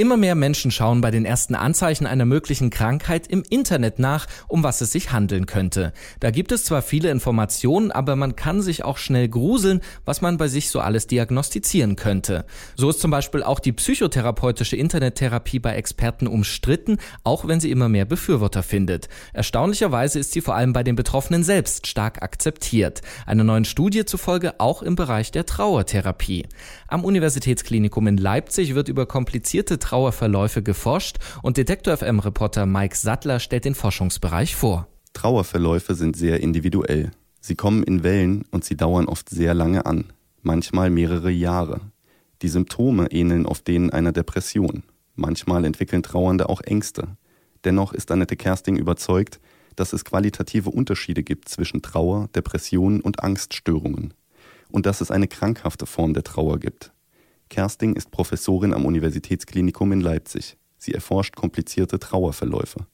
Immer mehr Menschen schauen bei den ersten Anzeichen einer möglichen Krankheit im Internet nach, um was es sich handeln könnte. Da gibt es zwar viele Informationen, aber man kann sich auch schnell gruseln, was man bei sich so alles diagnostizieren könnte. So ist zum Beispiel auch die psychotherapeutische Internettherapie bei Experten umstritten, auch wenn sie immer mehr Befürworter findet. Erstaunlicherweise ist sie vor allem bei den Betroffenen selbst stark akzeptiert. Einer neuen Studie zufolge auch im Bereich der Trauertherapie. Am Universitätsklinikum in Leipzig wird über komplizierte Trauerverläufe geforscht und Detektor FM Reporter Mike Sattler stellt den Forschungsbereich vor. Trauerverläufe sind sehr individuell. Sie kommen in Wellen und sie dauern oft sehr lange an, manchmal mehrere Jahre. Die Symptome ähneln oft denen einer Depression. Manchmal entwickeln Trauernde auch Ängste. Dennoch ist Annette Kersting überzeugt, dass es qualitative Unterschiede gibt zwischen Trauer, Depressionen und Angststörungen. Und dass es eine krankhafte Form der Trauer gibt. Kersting ist Professorin am Universitätsklinikum in Leipzig. Sie erforscht komplizierte Trauerverläufe.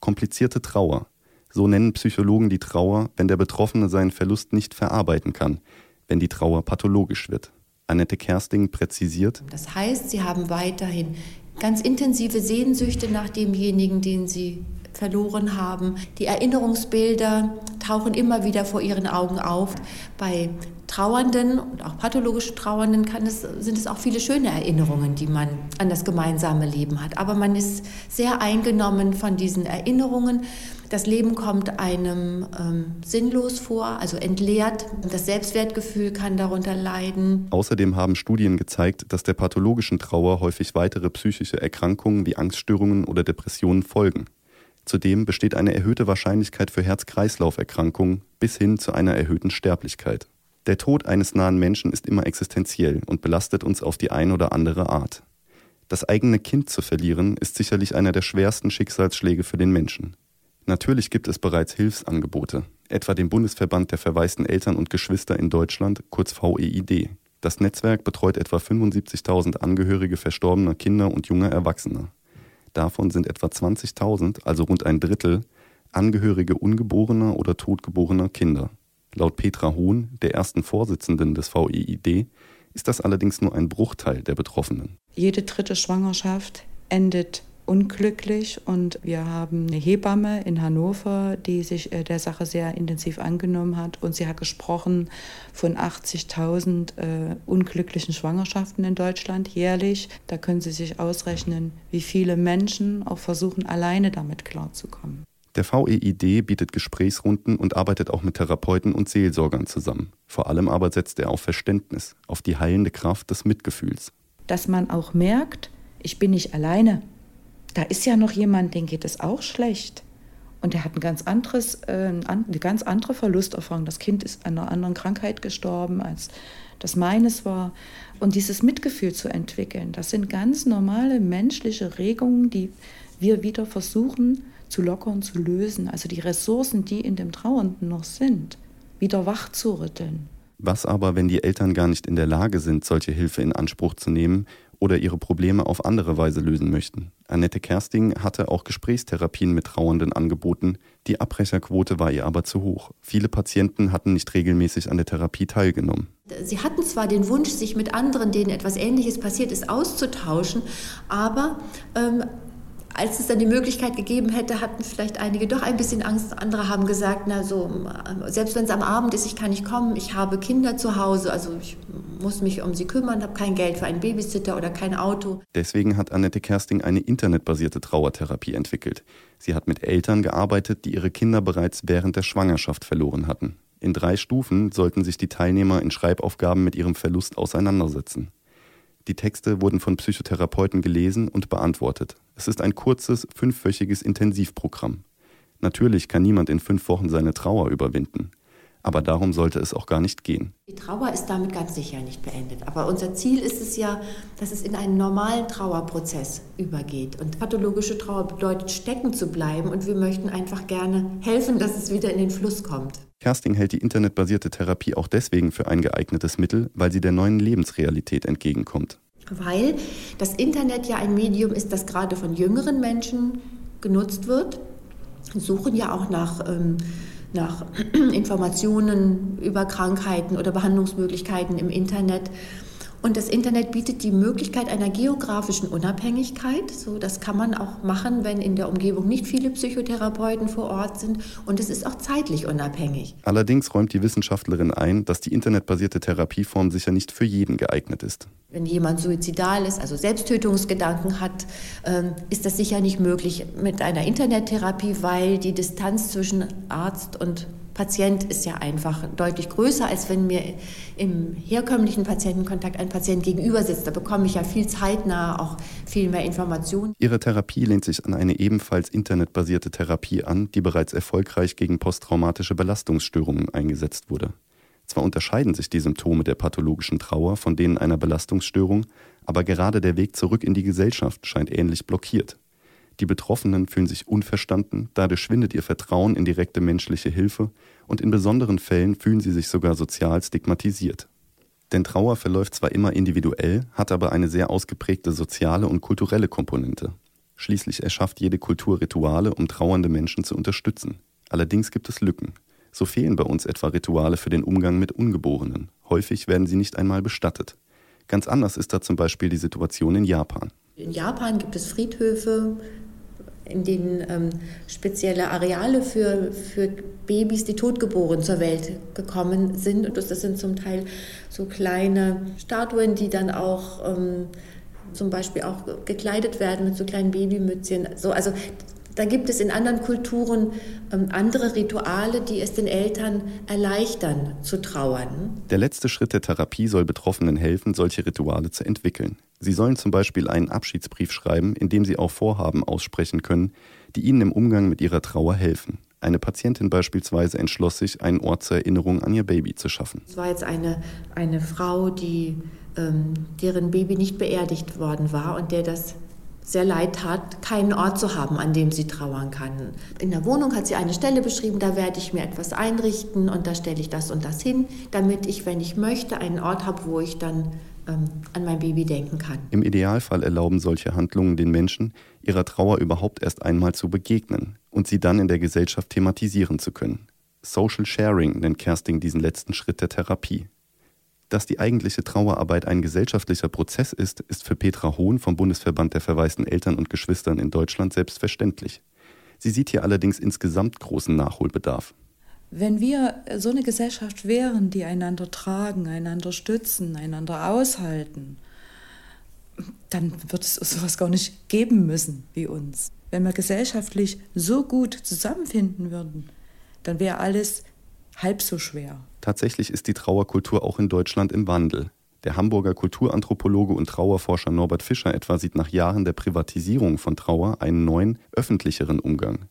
Komplizierte Trauer. So nennen Psychologen die Trauer, wenn der Betroffene seinen Verlust nicht verarbeiten kann, wenn die Trauer pathologisch wird. Annette Kersting präzisiert. Das heißt, sie haben weiterhin ganz intensive Sehnsüchte nach demjenigen, den sie verloren haben. Die Erinnerungsbilder tauchen immer wieder vor ihren Augen auf. Bei Trauernden und auch pathologischen Trauernden es, sind es auch viele schöne Erinnerungen, die man an das gemeinsame Leben hat. Aber man ist sehr eingenommen von diesen Erinnerungen. Das Leben kommt einem ähm, sinnlos vor, also entleert. Das Selbstwertgefühl kann darunter leiden. Außerdem haben Studien gezeigt, dass der pathologischen Trauer häufig weitere psychische Erkrankungen wie Angststörungen oder Depressionen folgen. Zudem besteht eine erhöhte Wahrscheinlichkeit für Herz-Kreislauf-Erkrankungen bis hin zu einer erhöhten Sterblichkeit. Der Tod eines nahen Menschen ist immer existenziell und belastet uns auf die ein oder andere Art. Das eigene Kind zu verlieren, ist sicherlich einer der schwersten Schicksalsschläge für den Menschen. Natürlich gibt es bereits Hilfsangebote, etwa den Bundesverband der verwaisten Eltern und Geschwister in Deutschland, kurz VEID. Das Netzwerk betreut etwa 75.000 Angehörige verstorbener Kinder und junger Erwachsener. Davon sind etwa 20.000, also rund ein Drittel, Angehörige ungeborener oder totgeborener Kinder. Laut Petra Hohn, der ersten Vorsitzenden des VEID, ist das allerdings nur ein Bruchteil der Betroffenen. Jede dritte Schwangerschaft endet unglücklich und wir haben eine Hebamme in Hannover, die sich äh, der Sache sehr intensiv angenommen hat und sie hat gesprochen von 80.000 äh, unglücklichen Schwangerschaften in Deutschland jährlich. Da können Sie sich ausrechnen, wie viele Menschen auch versuchen, alleine damit klarzukommen. Der VEID bietet Gesprächsrunden und arbeitet auch mit Therapeuten und Seelsorgern zusammen. Vor allem aber setzt er auf Verständnis, auf die heilende Kraft des Mitgefühls. Dass man auch merkt, ich bin nicht alleine. Da ist ja noch jemand, den geht es auch schlecht. Und der hat ein ganz anderes, äh, eine ganz andere Verlusterfahrung. Das Kind ist an einer anderen Krankheit gestorben, als das meines war. Und dieses Mitgefühl zu entwickeln, das sind ganz normale menschliche Regungen, die wir wieder versuchen zu lockern, zu lösen. Also die Ressourcen, die in dem Trauernden noch sind, wieder wach zu rütteln. Was aber, wenn die Eltern gar nicht in der Lage sind, solche Hilfe in Anspruch zu nehmen oder ihre Probleme auf andere Weise lösen möchten? Annette Kersting hatte auch Gesprächstherapien mit Trauernden angeboten. Die Abbrecherquote war ihr aber zu hoch. Viele Patienten hatten nicht regelmäßig an der Therapie teilgenommen. Sie hatten zwar den Wunsch, sich mit anderen, denen etwas Ähnliches passiert ist, auszutauschen, aber ähm, als es dann die Möglichkeit gegeben hätte, hatten vielleicht einige doch ein bisschen Angst. Andere haben gesagt, na so, selbst wenn es am Abend ist, ich kann nicht kommen, ich habe Kinder zu Hause, also ich muss mich um sie kümmern, habe kein Geld für einen Babysitter oder kein Auto. Deswegen hat Annette Kersting eine internetbasierte Trauertherapie entwickelt. Sie hat mit Eltern gearbeitet, die ihre Kinder bereits während der Schwangerschaft verloren hatten. In drei Stufen sollten sich die Teilnehmer in Schreibaufgaben mit ihrem Verlust auseinandersetzen. Die Texte wurden von Psychotherapeuten gelesen und beantwortet. Es ist ein kurzes, fünfwöchiges Intensivprogramm. Natürlich kann niemand in fünf Wochen seine Trauer überwinden. Aber darum sollte es auch gar nicht gehen. Die Trauer ist damit ganz sicher nicht beendet. Aber unser Ziel ist es ja, dass es in einen normalen Trauerprozess übergeht. Und pathologische Trauer bedeutet, stecken zu bleiben. Und wir möchten einfach gerne helfen, dass es wieder in den Fluss kommt. Kersting hält die internetbasierte Therapie auch deswegen für ein geeignetes Mittel, weil sie der neuen Lebensrealität entgegenkommt. Weil das Internet ja ein Medium ist, das gerade von jüngeren Menschen genutzt wird. Suchen ja auch nach ähm, nach Informationen über Krankheiten oder Behandlungsmöglichkeiten im Internet. Und das Internet bietet die Möglichkeit einer geografischen Unabhängigkeit. So, das kann man auch machen, wenn in der Umgebung nicht viele Psychotherapeuten vor Ort sind. Und es ist auch zeitlich unabhängig. Allerdings räumt die Wissenschaftlerin ein, dass die internetbasierte Therapieform sicher nicht für jeden geeignet ist. Wenn jemand suizidal ist, also Selbsttötungsgedanken hat, ähm, ist das sicher nicht möglich mit einer Internettherapie, weil die Distanz zwischen Arzt und Patient ist ja einfach deutlich größer, als wenn mir im herkömmlichen Patientenkontakt ein Patient gegenüber sitzt. Da bekomme ich ja viel zeitnah auch viel mehr Informationen. Ihre Therapie lehnt sich an eine ebenfalls internetbasierte Therapie an, die bereits erfolgreich gegen posttraumatische Belastungsstörungen eingesetzt wurde. Zwar unterscheiden sich die Symptome der pathologischen Trauer von denen einer Belastungsstörung, aber gerade der Weg zurück in die Gesellschaft scheint ähnlich blockiert. Die Betroffenen fühlen sich unverstanden, dadurch schwindet ihr Vertrauen in direkte menschliche Hilfe und in besonderen Fällen fühlen sie sich sogar sozial stigmatisiert. Denn Trauer verläuft zwar immer individuell, hat aber eine sehr ausgeprägte soziale und kulturelle Komponente. Schließlich erschafft jede Kultur Rituale, um trauernde Menschen zu unterstützen. Allerdings gibt es Lücken. So fehlen bei uns etwa Rituale für den Umgang mit Ungeborenen. Häufig werden sie nicht einmal bestattet. Ganz anders ist da zum Beispiel die Situation in Japan. In Japan gibt es Friedhöfe, in denen ähm, spezielle Areale für, für Babys, die totgeboren zur Welt gekommen sind. Und das, das sind zum Teil so kleine Statuen, die dann auch ähm, zum Beispiel auch gekleidet werden mit so kleinen Babymützchen. So, also da gibt es in anderen Kulturen ähm, andere Rituale, die es den Eltern erleichtern, zu trauern. Der letzte Schritt der Therapie soll Betroffenen helfen, solche Rituale zu entwickeln. Sie sollen zum Beispiel einen Abschiedsbrief schreiben, in dem sie auch Vorhaben aussprechen können, die ihnen im Umgang mit ihrer Trauer helfen. Eine Patientin beispielsweise entschloss sich, einen Ort zur Erinnerung an ihr Baby zu schaffen. Es war jetzt eine, eine Frau, die, ähm, deren Baby nicht beerdigt worden war und der das sehr leid tat, keinen Ort zu haben, an dem sie trauern kann. In der Wohnung hat sie eine Stelle beschrieben, da werde ich mir etwas einrichten und da stelle ich das und das hin, damit ich, wenn ich möchte, einen Ort habe, wo ich dann ähm, an mein Baby denken kann. Im Idealfall erlauben solche Handlungen den Menschen, ihrer Trauer überhaupt erst einmal zu begegnen und sie dann in der Gesellschaft thematisieren zu können. Social Sharing nennt Kersting diesen letzten Schritt der Therapie. Dass die eigentliche Trauerarbeit ein gesellschaftlicher Prozess ist, ist für Petra Hohn vom Bundesverband der verwaisten Eltern und Geschwistern in Deutschland selbstverständlich. Sie sieht hier allerdings insgesamt großen Nachholbedarf. Wenn wir so eine Gesellschaft wären, die einander tragen, einander stützen, einander aushalten, dann wird es sowas gar nicht geben müssen wie uns. Wenn wir gesellschaftlich so gut zusammenfinden würden, dann wäre alles halb so schwer. Tatsächlich ist die Trauerkultur auch in Deutschland im Wandel. Der Hamburger Kulturanthropologe und Trauerforscher Norbert Fischer etwa sieht nach Jahren der Privatisierung von Trauer einen neuen, öffentlicheren Umgang.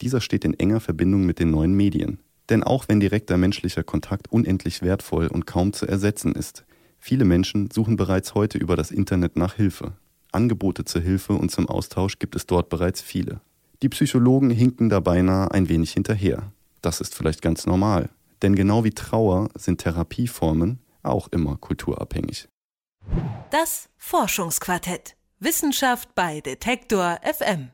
Dieser steht in enger Verbindung mit den neuen Medien. Denn auch wenn direkter menschlicher Kontakt unendlich wertvoll und kaum zu ersetzen ist, viele Menschen suchen bereits heute über das Internet nach Hilfe. Angebote zur Hilfe und zum Austausch gibt es dort bereits viele. Die Psychologen hinken da beinahe ein wenig hinterher. Das ist vielleicht ganz normal. Denn genau wie Trauer sind Therapieformen auch immer kulturabhängig. Das Forschungsquartett. Wissenschaft bei Detektor FM.